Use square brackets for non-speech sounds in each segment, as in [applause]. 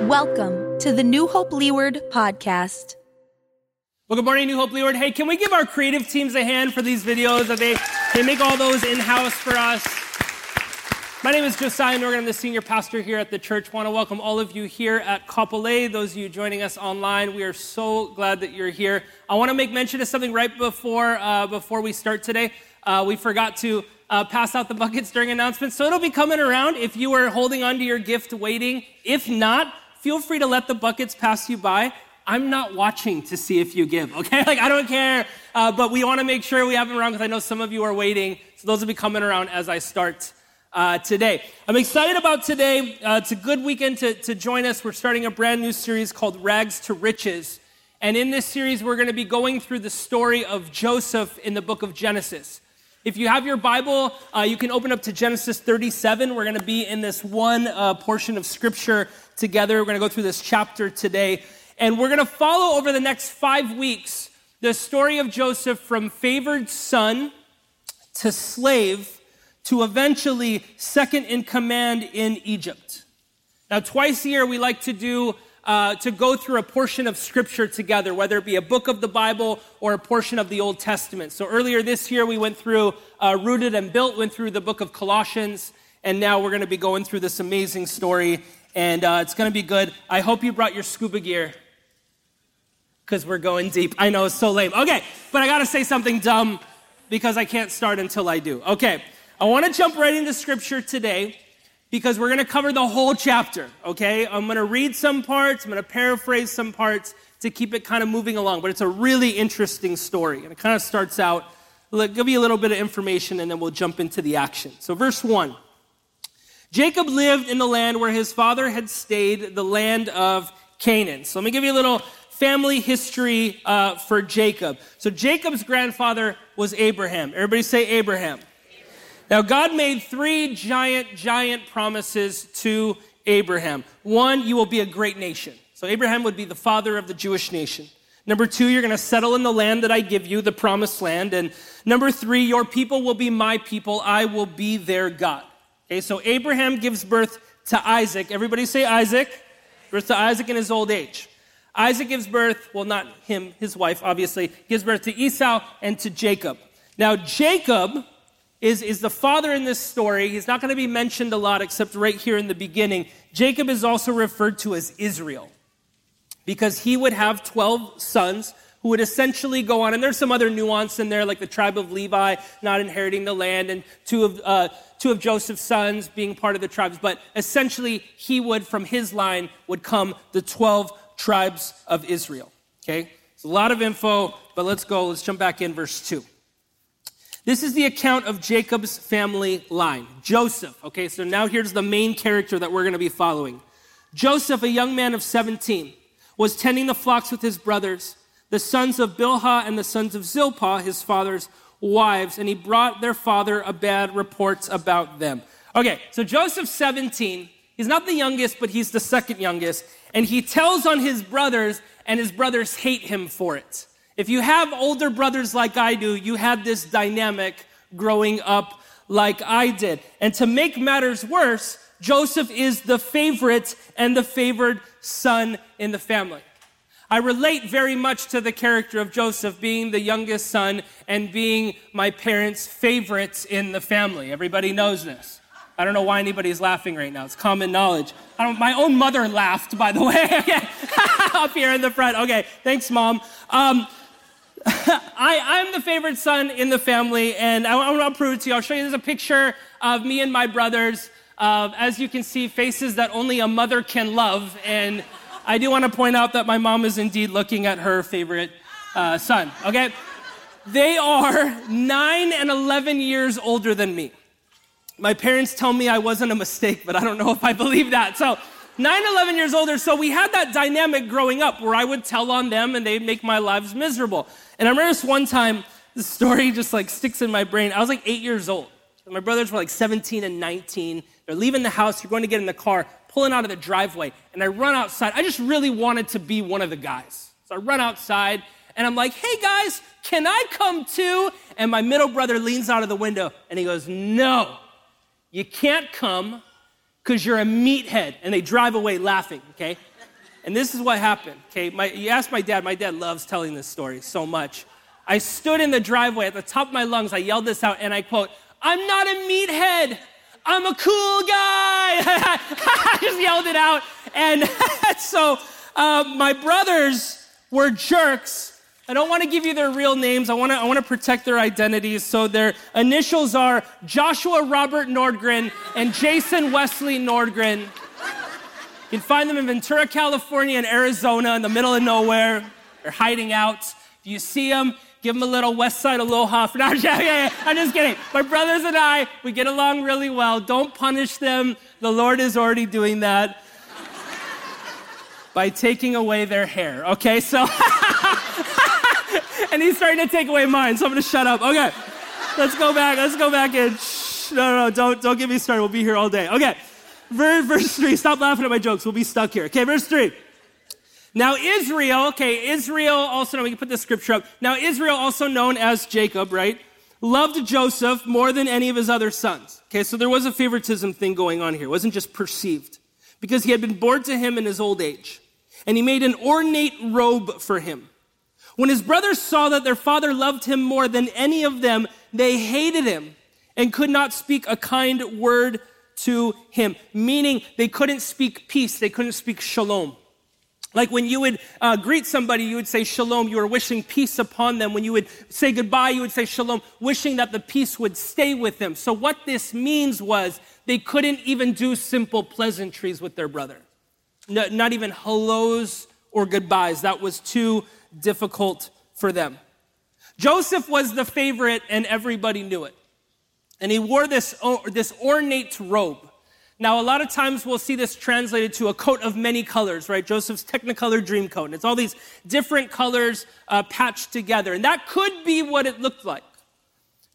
Welcome to the New Hope Leeward podcast. Well, good morning, New Hope Leeward. Hey, can we give our creative teams a hand for these videos? That they they make all those in house for us. My name is Josiah Nordgren. I'm the senior pastor here at the church. I want to welcome all of you here at Kapolei, those of you joining us online. We are so glad that you're here. I want to make mention of something right before uh, before we start today. Uh, we forgot to uh, pass out the [laughs] buckets during announcements, so it'll be coming around if you were holding onto your gift waiting. If not, feel free to let the buckets pass you by. I'm not watching to see if you give, okay? [laughs] Like, I don't care. Uh, but we want to make sure we have them around because I know some of you are waiting. So those will be coming around as I start uh, today. I'm excited about today. Uh, it's a good weekend to, to join us. We're starting a brand new series called Rags to Riches. And in this series, we're going to be going through the story of Joseph in the book of Genesis. If you have your Bible, uh, you can open up to Genesis 37. We're going to be in this one uh, portion of scripture together. We're going to go through this chapter today. And we're going to follow over the next five weeks the story of Joseph from favored son to slave to eventually second in command in Egypt. Now, twice a year, we like to do uh, to go through a portion of scripture together, whether it be a book of the Bible or a portion of the Old Testament. So earlier this year, we went through uh, Rooted and Built, went through the book of Colossians, and now we're going to be going through this amazing story, and uh, it's going to be good. I hope you brought your scuba gear because we're going deep. I know it's so lame. Okay, but I got to say something dumb because I can't start until I do. Okay, I want to jump right into scripture today because we're going to cover the whole chapter, okay? I'm going to read some parts, I'm going to paraphrase some parts to keep it kind of moving along, but it's a really interesting story. And it kind of starts out, I'll give you a little bit of information and then we'll jump into the action. So, verse 1 Jacob lived in the land where his father had stayed, the land of Canaan. So, let me give you a little family history uh, for Jacob. So, Jacob's grandfather was Abraham. Everybody say Abraham. Now, God made three giant, giant promises to Abraham. One, you will be a great nation. So, Abraham would be the father of the Jewish nation. Number two, you're going to settle in the land that I give you, the promised land. And number three, your people will be my people. I will be their God. Okay, so Abraham gives birth to Isaac. Everybody say Isaac. Birth to Isaac in his old age. Isaac gives birth, well, not him, his wife, obviously, gives birth to Esau and to Jacob. Now, Jacob is, is the father in this story. He's not going to be mentioned a lot except right here in the beginning. Jacob is also referred to as Israel because he would have 12 sons who would essentially go on, and there's some other nuance in there, like the tribe of Levi not inheriting the land, and two of, uh, two of Joseph's sons being part of the tribes. But essentially, he would, from his line, would come the 12 tribes of Israel. Okay? It's a lot of info, but let's go. Let's jump back in verse 2. This is the account of Jacob's family line. Joseph. Okay, so now here's the main character that we're going to be following. Joseph, a young man of 17, was tending the flocks with his brothers, the sons of Bilhah and the sons of Zilpah, his father's wives, and he brought their father a bad reports about them. Okay, so Joseph's 17. He's not the youngest, but he's the second youngest. And he tells on his brothers, and his brothers hate him for it. If you have older brothers like I do, you had this dynamic growing up like I did. And to make matters worse, Joseph is the favorite and the favored son in the family. I relate very much to the character of Joseph being the youngest son and being my parents' favorites in the family. Everybody knows this. I don't know why anybody's laughing right now. It's common knowledge. my own mother laughed, by the [laughs] way, [laughs] up here in the front. Okay, thanks, mom. Um, [laughs] I, am the favorite son in the family, and I, I want to prove it to you. I'll show you. There's a picture of me and my brothers. Uh, as you can see, faces that only a mother can love. And I do want to point out that my mom is indeed looking at her favorite uh, son. Okay? They are 9 and 11 years older than me. My parents tell me I wasn't a mistake, but I don't know [laughs] if I believe that. So, 9, 11 years older. So we had that dynamic growing up where I would tell on them and they'd make my lives miserable. And I remember this one time, the story just like sticks in my brain. I was like eight years old. My brothers were like 17 and 19. They're leaving the house. You're going to get in the car, pulling out of the driveway. And I run outside. I just really wanted to be one of the guys. So I run outside and I'm like, hey guys, can I come too? And my middle brother leans out of the window and he goes, no, you can't come because you're a meathead. And they drive away laughing, okay? And this is what happened, okay? My, you ask my dad, my dad loves telling this story so much. I stood in the driveway at the top of my lungs, I yelled this out, and I quote, I'm not a meathead. I'm a cool guy. [laughs] I just yelled it out. And [laughs] so uh, my brothers were jerks. I don't want to give you their real names. I want to, I want to protect their identities. So their initials are Joshua Robert Nordgren and Jason Wesley Nordgren. You can find them in Ventura, California, and Arizona in the middle of nowhere. They're hiding out. If you see them, give them a little West Side aloha. For, no, [laughs] yeah, yeah, yeah. I'm just kidding. My brothers and I, we get along really well. Don't punish them. The Lord is already doing that by taking away their hair. Okay, so. [laughs] and he's starting to take away mine, so I'm gonna shut up. Okay, let's go back. Let's go back in. Shh, no, no, no, don't, don't get me started. We'll be here all day. Okay, verse, verse three. Stop laughing at my jokes. We'll be stuck here. Okay, verse three. Now Israel, okay, Israel also known, we can put the scripture up. Now Israel, also known as Jacob, right, loved Joseph more than any of his other sons. Okay, so there was a favoritism thing going on here. It wasn't just perceived. Because he had been born to him in his old age. And he made an ornate robe for him. When his brothers saw that their father loved him more than any of them, they hated him and could not speak a kind word to him, meaning they couldn't speak peace, they couldn't speak shalom. Like when you would uh, greet somebody, you would say shalom. You were wishing peace upon them. When you would say goodbye, you would say shalom, wishing that the peace would stay with them. So, what this means was they couldn't even do simple pleasantries with their brother. No, not even hellos or goodbyes. That was too difficult for them. Joseph was the favorite, and everybody knew it. And he wore this, this ornate robe. Now, a lot of times we'll see this translated to a coat of many colors, right? Joseph's Technicolor dream coat. And it's all these different colors uh, patched together. And that could be what it looked like.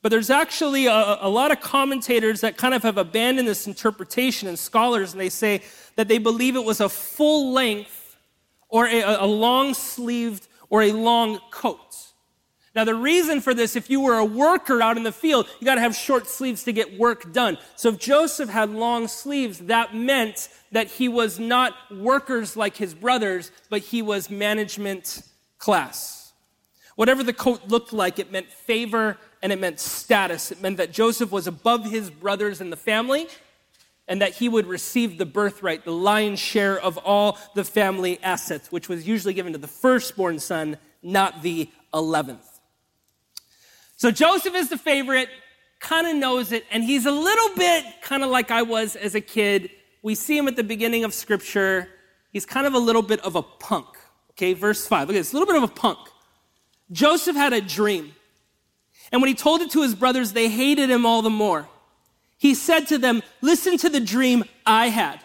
But there's actually a, a, lot of commentators that kind of have abandoned this interpretation and scholars, and they say that they believe it was a full length or a, a long sleeved or a long coat. Now, the reason for this, if you were a worker out in the field, you got to have short sleeves to get work done. So, if Joseph had long sleeves, that meant that he was not workers like his brothers, but he was management class. Whatever the coat looked like, it meant favor and it meant status. It meant that Joseph was above his brothers in the family and that he would receive the birthright, the lion's share of all the family assets, which was usually given to the firstborn son, not the 11th. So Joseph is the favorite, kind of knows it, and he's a little bit kind of like I was as a kid. We see him at the beginning of scripture. He's kind of a little bit of a punk. Okay, verse 5. Look at this, a little bit of a punk. Joseph had a dream. And when he told it to his brothers, they hated him all the more. He said to them, Listen to the dream I had.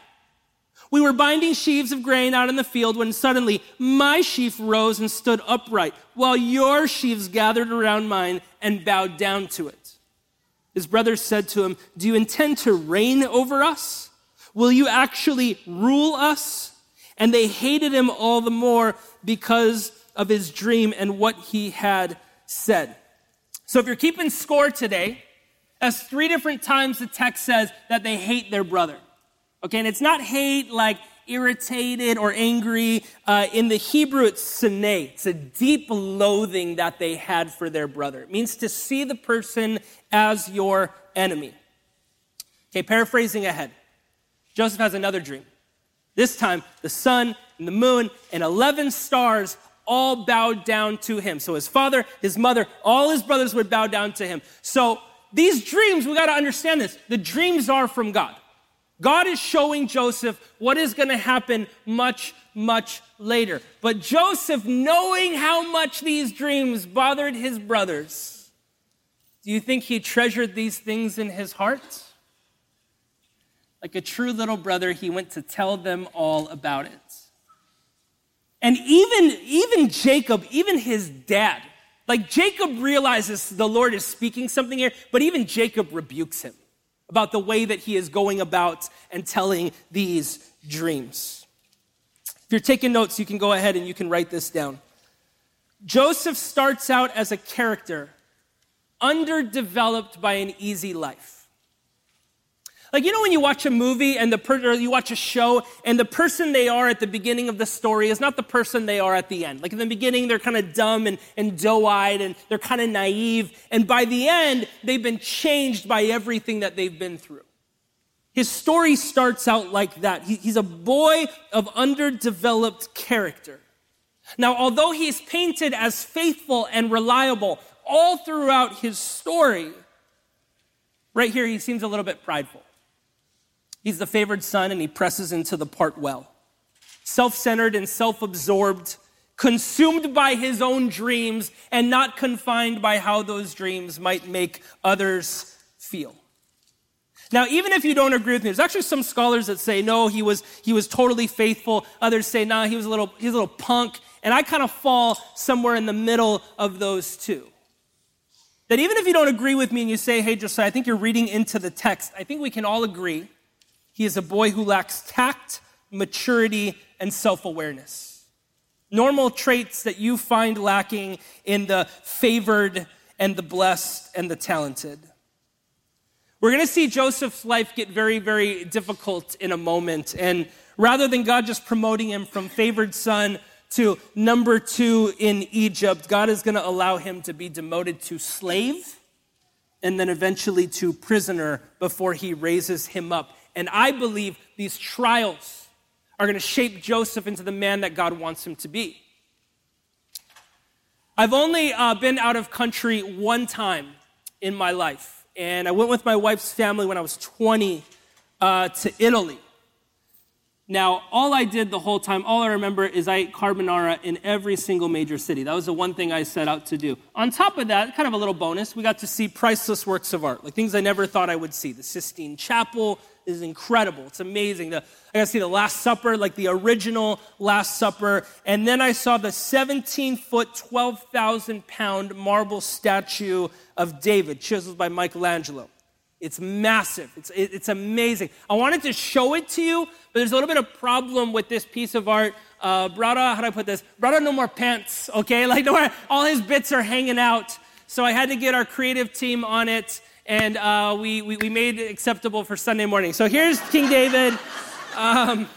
We were binding sheaves of grain out in the field when suddenly my sheaf rose and stood upright, while your sheaves gathered around mine and bowed down to it. His brothers said to him, Do you intend to reign over us? Will you actually rule us? And they hated him all the more because of his dream and what he had said. So if you're keeping score today, as three different times the text says that they hate their brother. Okay, and it's not hate like irritated or angry. Uh, in the Hebrew, it's sine. It's a deep loathing that they had for their brother. It means to see the person as your enemy. Okay, paraphrasing ahead. Joseph has another dream. This time, the sun and the moon and 11 stars all bowed down to him. So his father, his mother, all his brothers would bow down to him. So these dreams, we got to understand this. The dreams are from God. God is showing Joseph what is going to happen much, much later. But Joseph, knowing how much these dreams bothered his brothers, do you think he treasured these things in his heart? Like a true little brother, he went to tell them all about it. And even, even Jacob, even his dad, like Jacob realizes the Lord is speaking something here, but even Jacob rebukes him about the way that he is going about and telling these dreams. If you're taking notes, you can go ahead and you can write this down. Joseph starts out as a character underdeveloped by an easy life. Like, you know, when you watch a movie and the per- or you watch a show and the person they are at the beginning of the story is not the person they are at the end. Like, in the beginning, they're kind of dumb and, and doe eyed and they're kind of naive. And by the end, they've been changed by everything that they've been through. His story starts out like that. He, he's a boy of underdeveloped character. Now, although he's painted as faithful and reliable all throughout his story, right here he seems a little bit prideful. He's the favored son and he presses into the part well. Self centered and self absorbed, consumed by his own dreams and not confined by how those dreams might make others feel. Now, even if you don't agree with me, there's actually some scholars that say, no, he was, he was totally faithful. Others say, nah, he was a little, he was a little punk. And I kind of fall somewhere in the middle of those two. That even if you don't agree with me and you say, hey, Josiah, I think you're reading into the text, I think we can all agree he is a boy who lacks tact, maturity, and self awareness. Normal traits that you find lacking in the favored and the blessed and the talented. We're going to see Joseph's life get very, very difficult in a moment. And rather than God just promoting him from favored son to number two in Egypt, God is going to allow him to be demoted to slave and then eventually to prisoner before he raises him up. And I believe these trials are going to shape Joseph into the man that God wants him to be. I've only uh, been out of country one time in my life and I went with my wife's family when I was 20 uh, to Italy. Now, all I did the whole time, all I remember is I ate carbonara in every single major city. That was the one thing I set out to do. On top of that, kind of a little bonus, we got to see priceless works of art, like things I never thought I would see. The Sistine Chapel is incredible. It's amazing. The, I got to see the Last Supper, like the original Last Supper. And then I saw the 17 foot, 12,000 pound marble statue of David, chiseled by Michelangelo. It's massive. It's, it, it's amazing. I wanted to show it to you, but there's a little bit of problem with this piece of art. Uh, Brada, how do I put this? Brada, no more pants, okay? [laughs] Like, no more, all his bits are hanging out. So I had to get our creative team on it, and uh, we, we, we, made it acceptable for Sunday morning. So here's King David, um,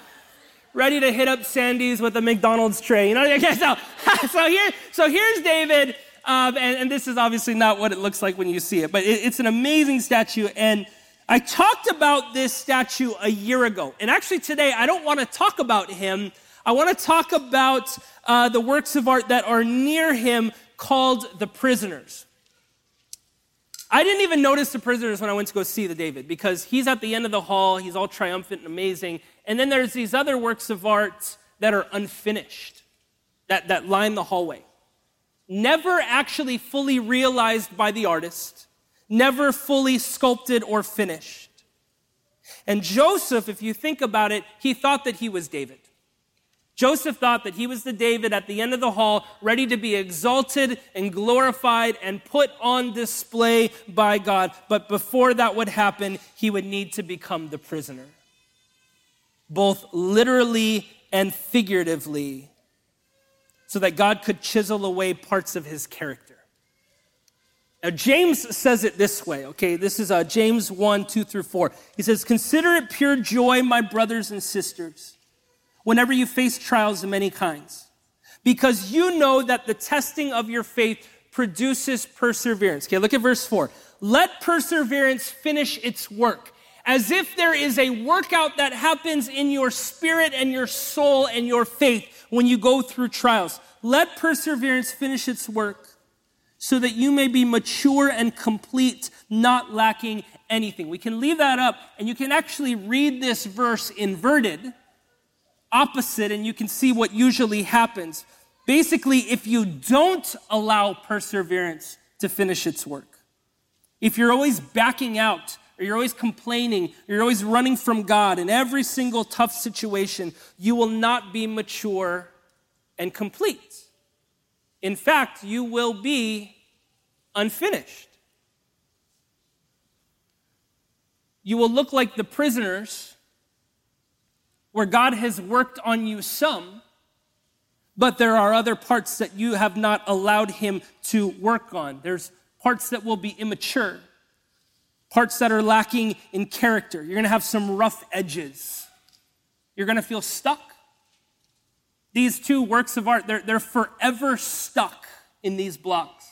ready to hit up Sandy's with a McDonald's tray. You know, [laughs] okay, so, [laughs] so, here, so here's David um, and, and, this is obviously not what it looks like when you see it, but it, it's an amazing statue. And I talked about this statue a year ago. And actually, today, I don't want to talk about him. I want to talk about uh, the works of art that are near him called The Prisoners. I didn't even notice the prisoners when I went to go see the David because he's at the end of the hall, he's all triumphant and amazing. And then there's these other works of art that are unfinished that, that line the hallway never actually fully realized by the artist, never fully sculpted or finished. And Joseph, if you think about it, he thought that he was David. Joseph thought that he was the David at the end of the hall, ready to be exalted and glorified and put on display by God. But before that would happen, he would need to become the prisoner, both literally and figuratively so that God could chisel away parts of his character. Now, James says it this way, okay? This is uh, James 1 2 through 4. He says, Consider it pure joy, my brothers and sisters, whenever you face trials of many kinds, because you know that the testing of your faith produces perseverance. Okay, look at verse 4. Let perseverance finish its work as if there is a workout that happens in your spirit and your soul and your faith when you go through trials. Let perseverance finish its work so that you may be mature and complete, not lacking anything. We can leave that up and you can actually read this verse inverted, opposite, and you can see what usually happens. Basically, if you don't allow perseverance to finish its work, if you're always backing out, or you're always complaining, or you're always running from God in every single tough situation, you will not be mature and complete. In fact, you will be unfinished. You will look like the prisoners where God has worked on you some, but there are other parts that you have not allowed Him to work on. There's parts that will be immature parts that are lacking in character. You're going to have some rough edges. You're going to feel stuck. These two works of art, they're, they're forever stuck in these blocks,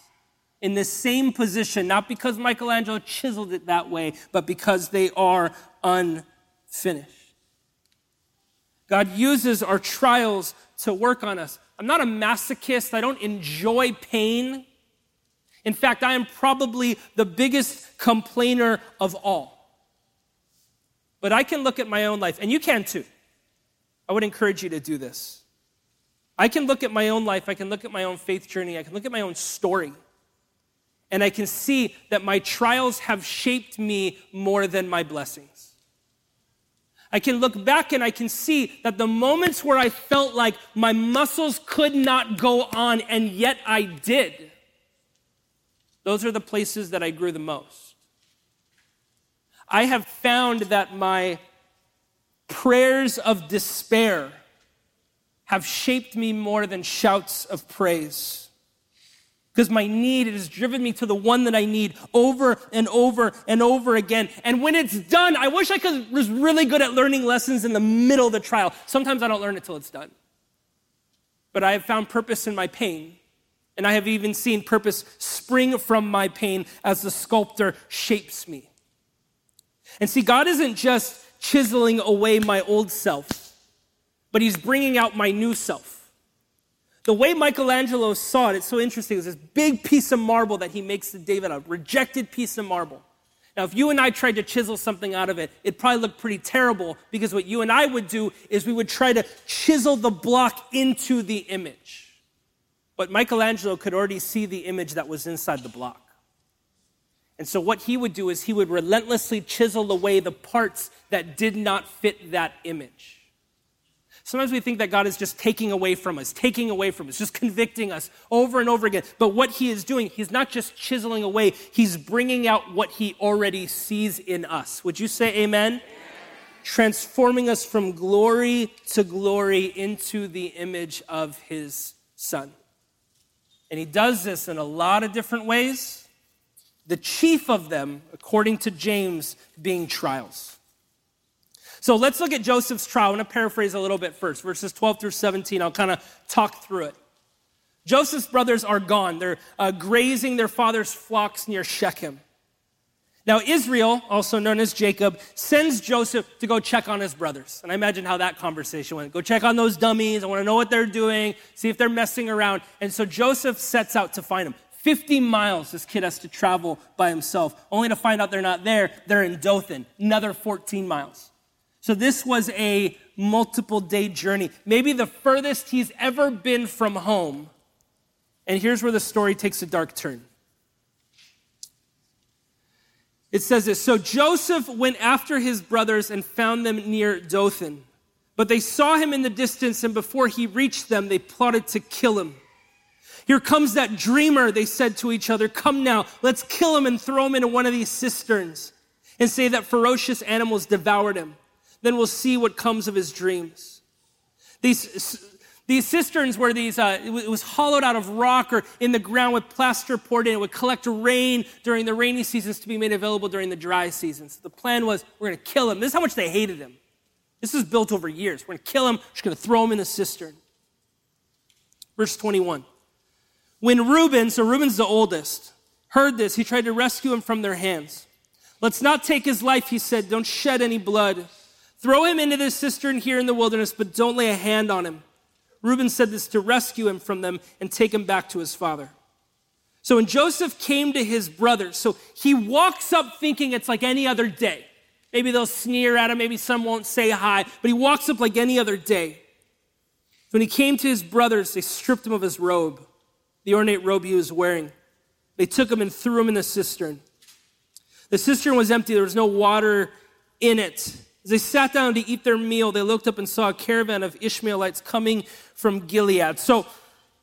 in this same position, not because Michelangelo chiseled it that way, but because they are unfinished. God uses our trials to work on us. I'm not a masochist. I don't enjoy pain. In fact, I am probably the biggest complainer of all. But I can look at my own life, and you can too. I would encourage you to do this. I can look at my own life, I can look at my own faith journey, I can look at my own story, and I can see that my trials have shaped me more than my blessings. I can look back and I can see that the moments where I felt like my muscles could not go on, and yet I did those are the places that I grew the most. I have found that my prayers of despair have shaped me more than shouts of praise. Because my need it has driven me to the one that I need over and over and over again. And when it's done, I wish I could, was really good at learning lessons in the middle of the trial. Sometimes I don't learn it till it's done. But I have found purpose in my pain and I have even seen purpose spring from my pain as the sculptor shapes me. And see, God isn't just chiseling away my old self, but He's bringing out my new self. The way Michelangelo saw it, it's so interesting. It's this big piece of marble that he makes to David, a rejected piece of marble. Now, if you and I tried to chisel something out of it, it'd probably look pretty terrible because what you and I would do is we would try to chisel the block into the image. But Michelangelo could already see the image that was inside the block. And so, what he would do is he would relentlessly chisel away the parts that did not fit that image. Sometimes we think that God is just taking away from us, taking away from us, just convicting us over and over again. But what he is doing, he's not just chiseling away, he's bringing out what he already sees in us. Would you say amen? amen? Transforming us from glory to glory into the image of his son. And he does this in a lot of different ways. The chief of them, according to James, being trials. So let's look at Joseph's trial. I'm going to paraphrase a little bit first, verses 12 through 17. I'll kind of talk through it. Joseph's brothers are gone. They're uh, grazing their father's flocks near Shechem. Now, Israel, also known as Jacob, sends Joseph to go check on his brothers. And I imagine how that conversation went. Go check on those dummies. I want to know what they're doing, see if they're messing around. And so Joseph sets out to find them. 50 miles this kid has to travel by himself, only to find out they're not there. They're in Dothan, another 14 miles. So this was a multiple day journey, maybe the furthest he's ever been from home. And here's where the story takes a dark turn. It says this So Joseph went after his brothers and found them near Dothan. But they saw him in the distance, and before he reached them, they plotted to kill him. Here comes that dreamer, they said to each other. Come now, let's kill him and throw him into one of these cisterns and say that ferocious animals devoured him. Then we'll see what comes of his dreams. These these cisterns were these, uh, it was hollowed out of rock or in the ground with plaster poured in. It would collect rain during the rainy seasons to be made available during the dry seasons. The plan was we're going to kill him. This is how much they hated him. This was built over years. We're going to kill him. We're just going to throw him in the cistern. Verse 21. When Reuben, so Reuben's the oldest, heard this, he tried to rescue him from their hands. Let's not take his life, he said. Don't shed any blood. Throw him into this cistern here in the wilderness, but don't lay a hand on him. Reuben said this to rescue him from them and take him back to his father. So when Joseph came to his brothers, so he walks up thinking it's like any other day. Maybe they'll sneer at him, maybe some won't say hi, but he walks up like any other day. When he came to his brothers, they stripped him of his robe, the ornate robe he was wearing. They took him and threw him in the cistern. The cistern was empty, there was no water in it. As they sat down to eat their meal, they looked up and saw a caravan of Ishmaelites coming from Gilead. So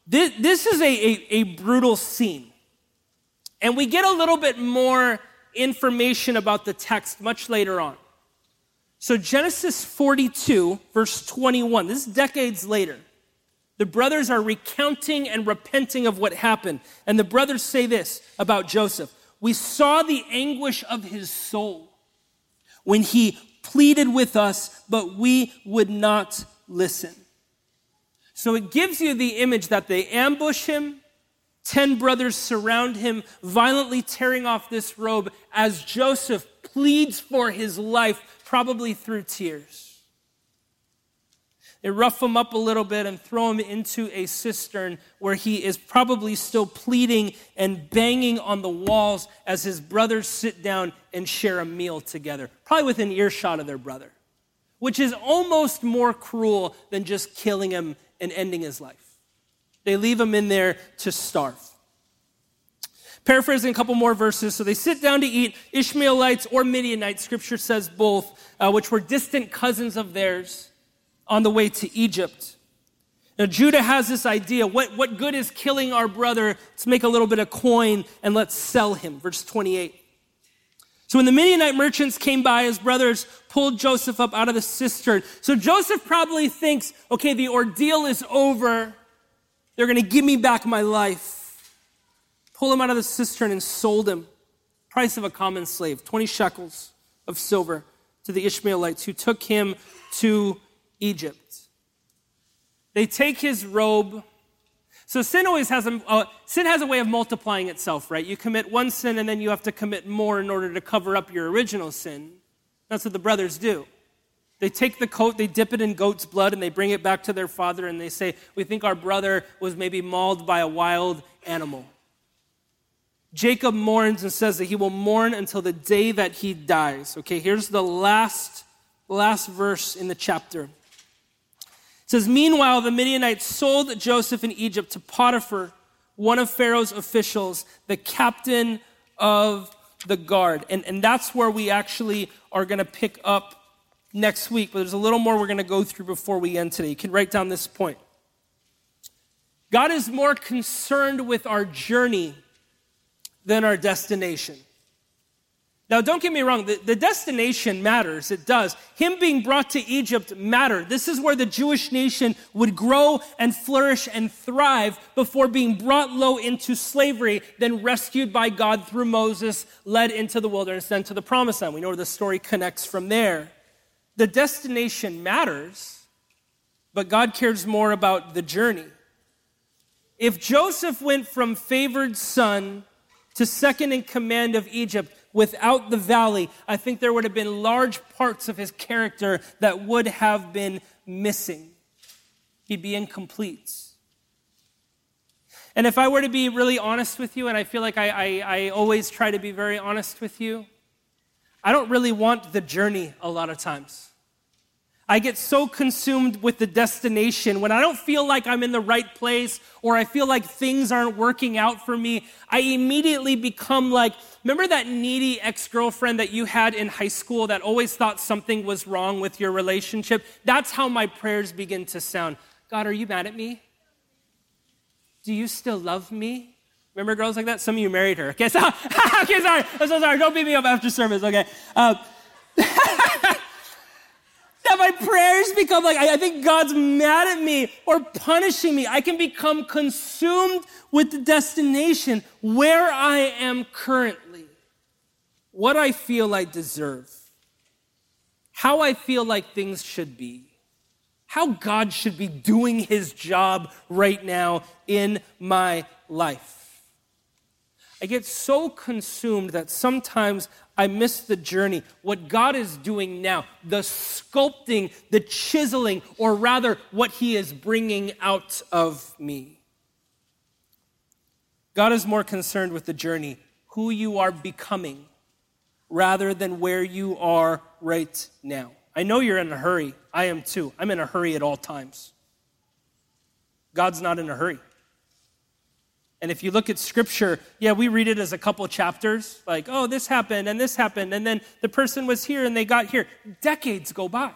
this, this is a, a, a brutal scene. And we get a little bit more information about the text much later on. So, Genesis 42, verse 21, this is decades later. The brothers are recounting and repenting of what happened. And the brothers say this about Joseph We saw the anguish of his soul when he pleaded with us, but we would not listen. So it gives you the image that they ambush him. Ten brothers surround him, violently tearing off this robe as Joseph pleads for his life, probably through tears. They rough him up a little bit and throw him into a cistern where he is probably still pleading and banging on the walls as his brothers sit down and share a meal together, probably within earshot of their brother, which is almost more cruel than just killing him and ending his life. They leave him in there to starve. Paraphrasing a couple more verses. So they sit down to eat. Ishmaelites or Midianites, scripture says both, uh, which were distant cousins of theirs on the way to Egypt. Now, Judah has this idea what, what good is killing our brother? Let's make a little bit of coin and let's sell him. Verse 28. So when the Midianite merchants came by, his brothers pulled Joseph up out of the cistern. So Joseph probably thinks, okay, the ordeal is over. They're going to give me back my life. Pull him out of the cistern and sold him. Price of a common slave, 20 shekels of silver to the Ishmaelites who took him to Egypt. They take his robe. So sin always has a uh, sin has a way of multiplying itself, right? You commit one sin and then you have to commit more in order to cover up your original sin. That's what the brothers do. They take the coat, they dip it in goat's blood, and they bring it back to their father, and they say, We think our brother was maybe mauled by a wild animal. Jacob mourns and says that he will mourn until the day that he dies. Okay, here's the last, last verse in the chapter says, Meanwhile, the Midianites sold Joseph in Egypt to Potiphar, one of Pharaoh's officials, the captain of the guard. And, and that's where we actually are going to pick up next week. But there's a little more we're going to go through before we end today. You can write down this point. God is more concerned with our journey than our destination. Now, don't get me wrong, the, the, destination matters. It does. Him being brought to Egypt mattered. This is where the Jewish nation would grow and flourish and thrive before being brought low into slavery, then rescued by God through Moses, led into the wilderness, then to the promised land. We know where the story connects from there. The destination matters, but God cares more about the journey. If Joseph went from favored son to second in command of Egypt, without the valley, I think there would have been large parts of his character that would have been missing. He'd be incomplete. And if I were to be really honest with you, and I feel like I, I, I always try to be very honest with you, I don't really want the journey a lot of times. I get so consumed with the destination when I don't feel like I'm in the right place or I feel like things aren't working out for me. I immediately become like, remember that needy ex girlfriend that you had in high school that always thought something was wrong with your relationship? That's how my prayers begin to sound. God, are you mad at me? Do you still love me? Remember girls like that? Some of you married her. Okay, so, [laughs] okay, sorry. I'm so sorry. Don't beat me up after service. Okay. Um, that my prayers become like, I, think God's mad at me or punishing me. I can become consumed with the destination where I am currently, what I feel I deserve, how I feel like things should be, how God should be doing his job right now in my life. I get so consumed that sometimes I miss the journey. What God is doing now, the sculpting, the chiseling, or rather, what He is bringing out of me. God is more concerned with the journey, who you are becoming, rather than where you are right now. I know you're in a hurry. I am too. I'm in a hurry at all times. God's not in a hurry. And if you look at scripture, yeah, we read it as a couple chapters, like, oh, this happened and this happened, and then the person was here and they got here. Decades go by.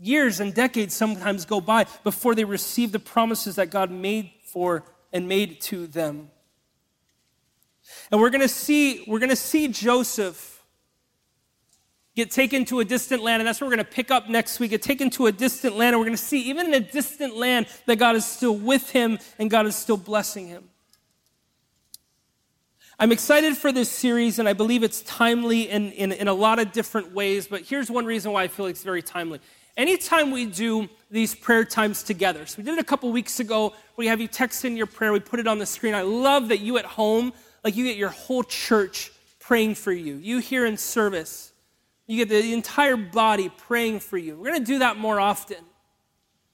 Years and decades sometimes go by before they receive the promises that God made for and made to them. And we're going to see we're going to see Joseph get taken to a distant land, and that's what we're going to pick up next week. Get taken to a distant land, and we're going to see, even in a distant land, that God is still with him and God is still blessing him. I'm excited for this series, and I believe it's timely in, in, in, a lot of different ways, but here's one reason why I feel it's very timely. Anytime we do these prayer times together, so we did it a couple weeks ago, we have you text in your prayer, we put it on the screen. I love that you at home, like you get your whole church praying for you. You here in service, you get the entire body praying for you. We're gonna do that more often.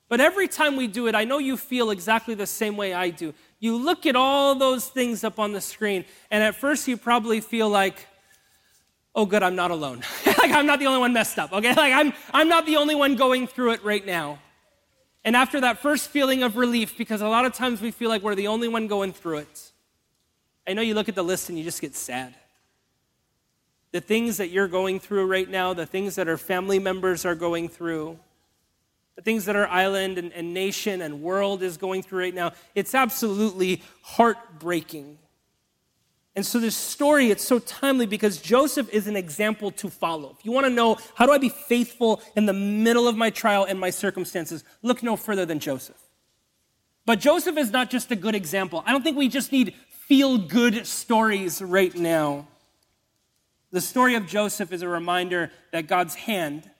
But every time we do it, I know you feel exactly the same way I do. You look at all those things up on the screen, and at first you probably feel like, oh, good, I'm not alone. [laughs] like I'm not the only one messed up, okay? Like I'm, I'm not the only one going through it right now. And after that first feeling of relief, because a lot of times we feel like we're the only one going through it, I know you look at the list and you just get sad. The things that you're going through right now, the things that our family members are going through, the things that our island and, and nation and world is going through right now, it's absolutely heartbreaking. And so this story, it's so timely because Joseph is an example to follow. If you want to know how do I be faithful in the middle of my trial and my circumstances, look no further than Joseph. But Joseph is not just a good example. I don't think we just need feel good stories right now. The story of Joseph is a reminder that God's hand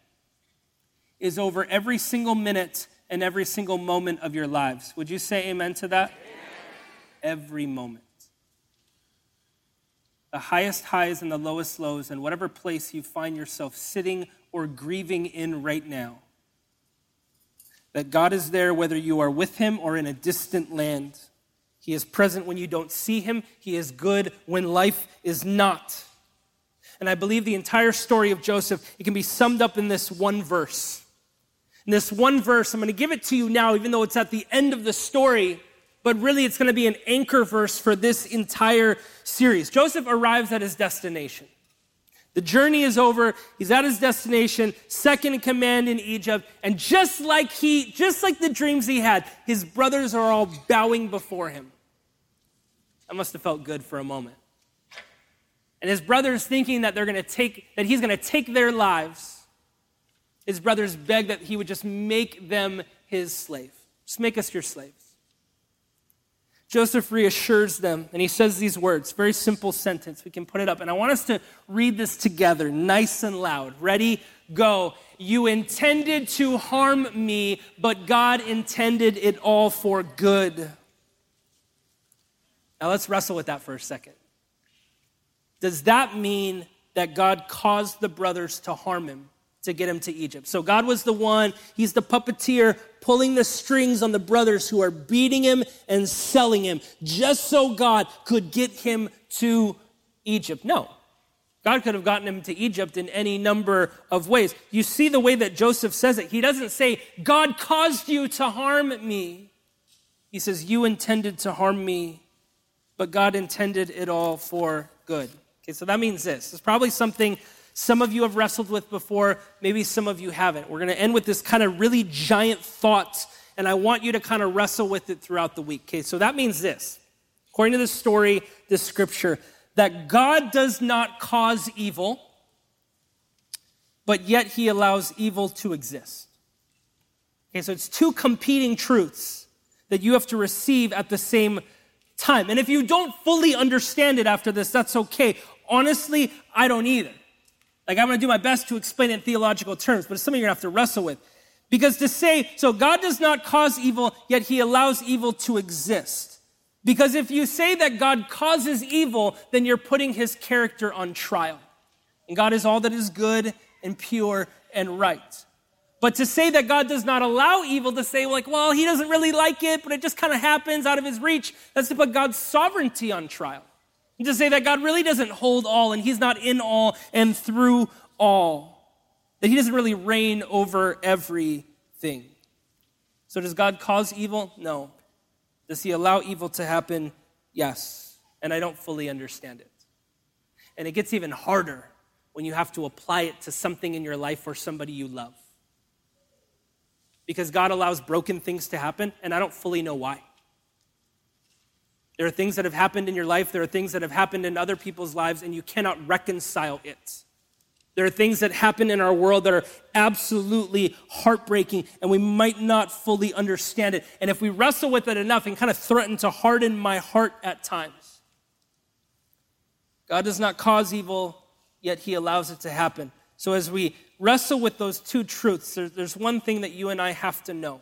is over every single minute and every single moment of your lives. Would you say amen to that? Amen. Every moment. The highest highs and the lowest lows, and whatever place you find yourself sitting or grieving in right now. That God is there whether you are with Him or in a distant land. He is present when you don't see Him, He is good when life is not. And I believe the entire story of Joseph, it can be summed up in this one verse. In this one verse, I'm going to give it to you now, even though it's at the end of the story, but really it's going to be an anchor verse for this entire series. Joseph arrives at his destination. The journey is over. He's at his destination, second in command in Egypt. And just like he, just like the dreams he had, his brothers are all bowing before him. That must have felt good for a moment. And his brothers thinking that they're going to take, that he's going to take their lives his brothers begged that he would just make them his slave. Just make us your slaves. Joseph reassures them, and he says these words, very simple sentence. We can put it up. And I want us to read this together, nice and loud. Ready? Go. You intended to harm me, but God intended it all for good. Now let's wrestle with that for a second. Does that mean that God caused the brothers to harm him? to get him to Egypt. So God was the one, he's the puppeteer pulling the strings on the brothers who are beating him and selling him just so God could get him to Egypt. No. God could have gotten him to Egypt in any number of ways. You see the way that Joseph says it. He doesn't say, God caused you to harm me. He says, You intended to harm me, but God intended it all for good. Okay, so that means this. It's probably something some of you have wrestled with before, maybe some of you haven't. We're going to end with this kind of really giant thought, and I want you to kind of wrestle with it throughout the week. Okay, so that means this according to this story, this scripture, that God does not cause evil, but yet he allows evil to exist. Okay, so it's two competing truths that you have to receive at the same time. And if you don't fully understand it after this, that's okay. Honestly, I don't either. Like, I'm going to do my best to explain it in theological terms, but it's something you're going to have to wrestle with. Because to say, so God does not cause evil, yet he allows evil to exist. Because if you say that God causes evil, then you're putting his character on trial. And God is all that is good and pure and right. But to say that God does not allow evil, to say, like, well, he doesn't really like it, but it just kind of happens out of his reach, that's to put God's sovereignty on trial to say that God really doesn't hold all and He's not in all and through all. That He doesn't really reign over everything. So, does God cause evil? No. Does He allow evil to happen? Yes. And I don't fully understand it. And it gets even harder when you have to apply it to something in your life or somebody you love. Because God allows broken things to happen, and I don't fully know why. There are things that have happened in your life, there are things that have happened in other people's lives, and you cannot reconcile it. There are things that happen in our world that are absolutely heartbreaking, and we might not fully understand it. And if we wrestle with it enough and kind of threaten to harden my heart at times, God does not cause evil, yet he allows it to happen. So as we wrestle with those two truths, there's one thing that you and I have to know.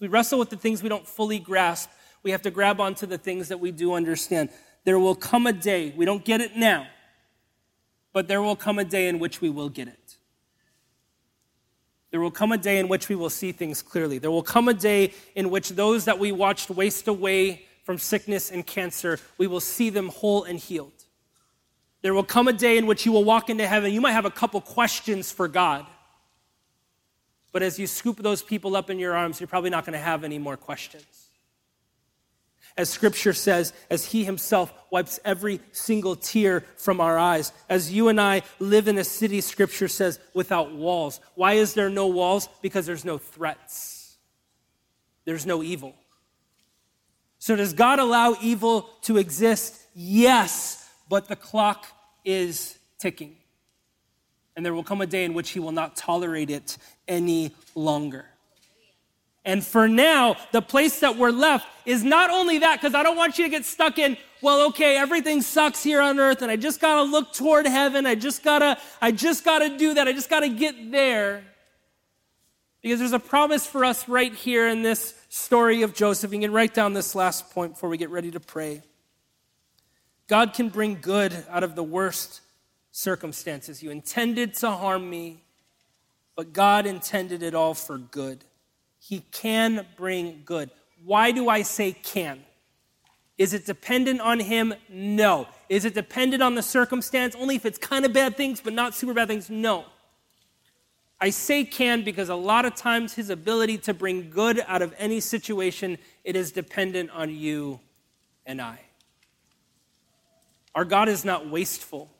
We wrestle with the things we don't fully grasp, we have to grab onto the things that we do understand. There will come a day, we don't get it now, but there will come a day in which we will get it. There will come a day in which we will see things clearly. There will come a day in which those that we watched waste away from sickness and cancer, we will see them whole and healed. There will come a day in which you will walk into heaven. You might have a couple questions for God. But as you scoop those people up in your arms, you're probably not going to have any more questions as scripture says, as he himself wipes every single tear from our eyes. As you and I live in a city, scripture says, without walls. Why is there no walls? Because there's no threats, there's no evil. So, does God allow evil to exist? Yes, but the clock is ticking. And there will come a day in which he will not tolerate it any longer. And for now, the place that we're left is not only that, because I don't want you to get stuck in, well, okay, everything sucks here on earth, and I just gotta look toward heaven. I just gotta, I just gotta do that. I just gotta get there. Because there's a promise for us right here in this story of Joseph. You can write down this last point before we get ready to pray. God can bring good out of the worst circumstances. You intended to harm me, but God intended it all for good. He can bring good. Why do I say can? Is it dependent on him? No. Is it dependent on the circumstance? Only if it's kind of bad things, but not super bad things? No. I say can because a lot of times his ability to bring good out of any situation, it is dependent on you and I. Our God is not wasteful.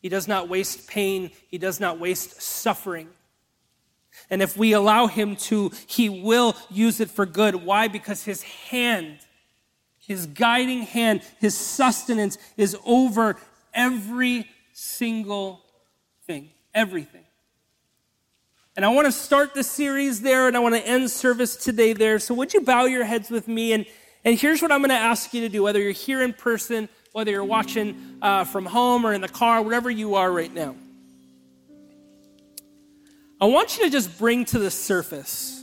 He does not waste pain. He does not waste suffering. And if we allow him to, he will use it for good. Why? Because his hand, his guiding hand, his sustenance is over every single thing, everything. And I want to start the series there and I want to end service today there. So would you bow your heads with me? And, and here's what I'm going to ask you to do, whether you're here in person, whether you're watching uh, from home or in the car, wherever you are right now. I want you to just bring to the surface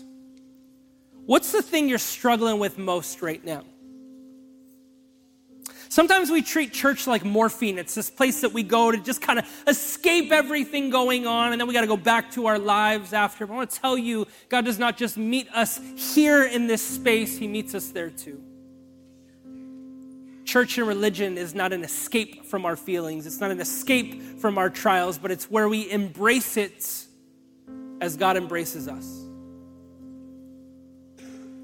what's the thing you're struggling with most right now? Sometimes we treat church like morphine. It's this place that we go to just kind of escape everything going on, and then we got to go back to our lives after. But I want to tell you, God does not just meet us here in this space, He meets us there too. Church and religion is not an escape from our feelings, it's not an escape from our trials, but it's where we embrace it as God embraces us.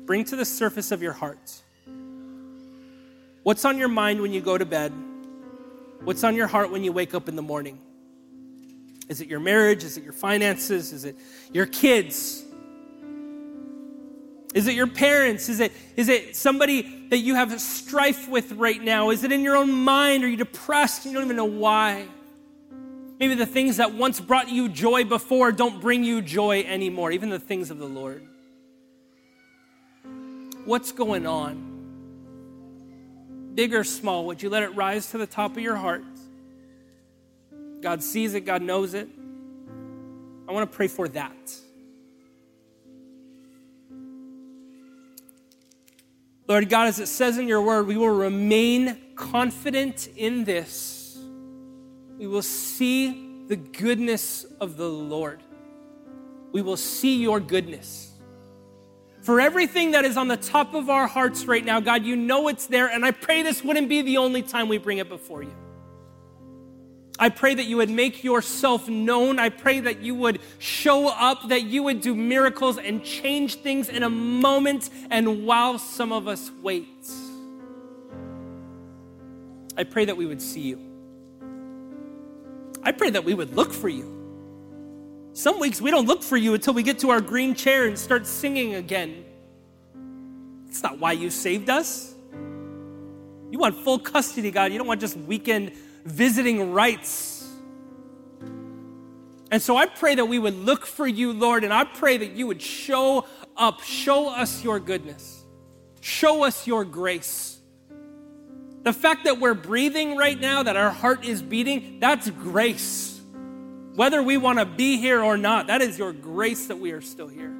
Bring to the surface of your heart what's on your mind when you go to bed? What's on your heart when you wake up in the morning? Is it your marriage? Is it your finances? Is it your kids? Is it your parents? Is it, is it somebody that you have a strife with right now? Is it in your own mind? Are you depressed? You don't even know why. Maybe the things that once brought you joy before don't bring you joy anymore, even the things of the Lord. What's going on? Big or small, would you let it rise to the top of your heart? God sees it, God knows it. I want to pray for that. Lord God, as it says in your word, we will remain confident in this we will see the goodness of the Lord. We will see your goodness. For everything that is on the top of our hearts right now, God, you know it's there, and I pray this wouldn't be the only time we bring it before you. I pray that you would make yourself known. I pray that you would show up, that you would do miracles and change things in a moment and while some of us wait. I pray that we would see you. I pray that we would look for you. Some weeks we don't look for you until we get to our green chair and start singing again. It's not why you saved us. You want full custody, God. You don't want just weekend visiting rights. And so I pray that we would look for you, Lord, and I pray that you would show up, show us your goodness, show us your grace. The fact that we're breathing right now, that our heart is beating, that's grace. Whether we want to be here or not, that is your grace that we are still here.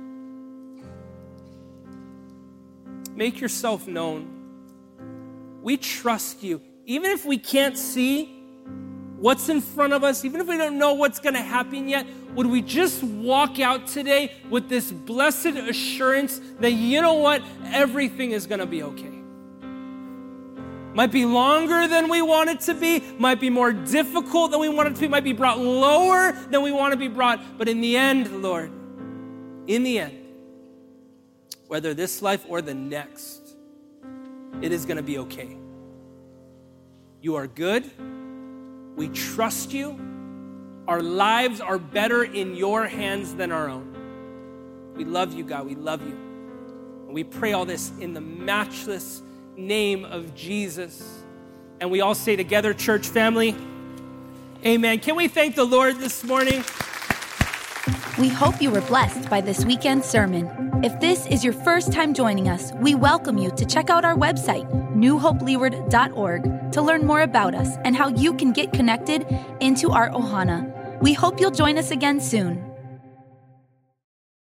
Make yourself known. We trust you. Even if we can't see what's in front of us, even if we don't know what's going to happen yet, would we just walk out today with this blessed assurance that, you know what, everything is going to be okay? Might be longer than we want it to be, might be more difficult than we want it to be, might be brought lower than we want to be brought. But in the end, Lord, in the end, whether this life or the next, it is going to be okay. You are good. We trust you. Our lives are better in your hands than our own. We love you, God. We love you. And we pray all this in the matchless name of Jesus. And we all say together, church family, Amen. Can we thank the Lord this morning? We hope you were blessed by this weekend sermon. If this is your first time joining us, we welcome you to check out our website, newhopeleeward.org, to learn more about us and how you can get connected into our Ohana. We hope you'll join us again soon.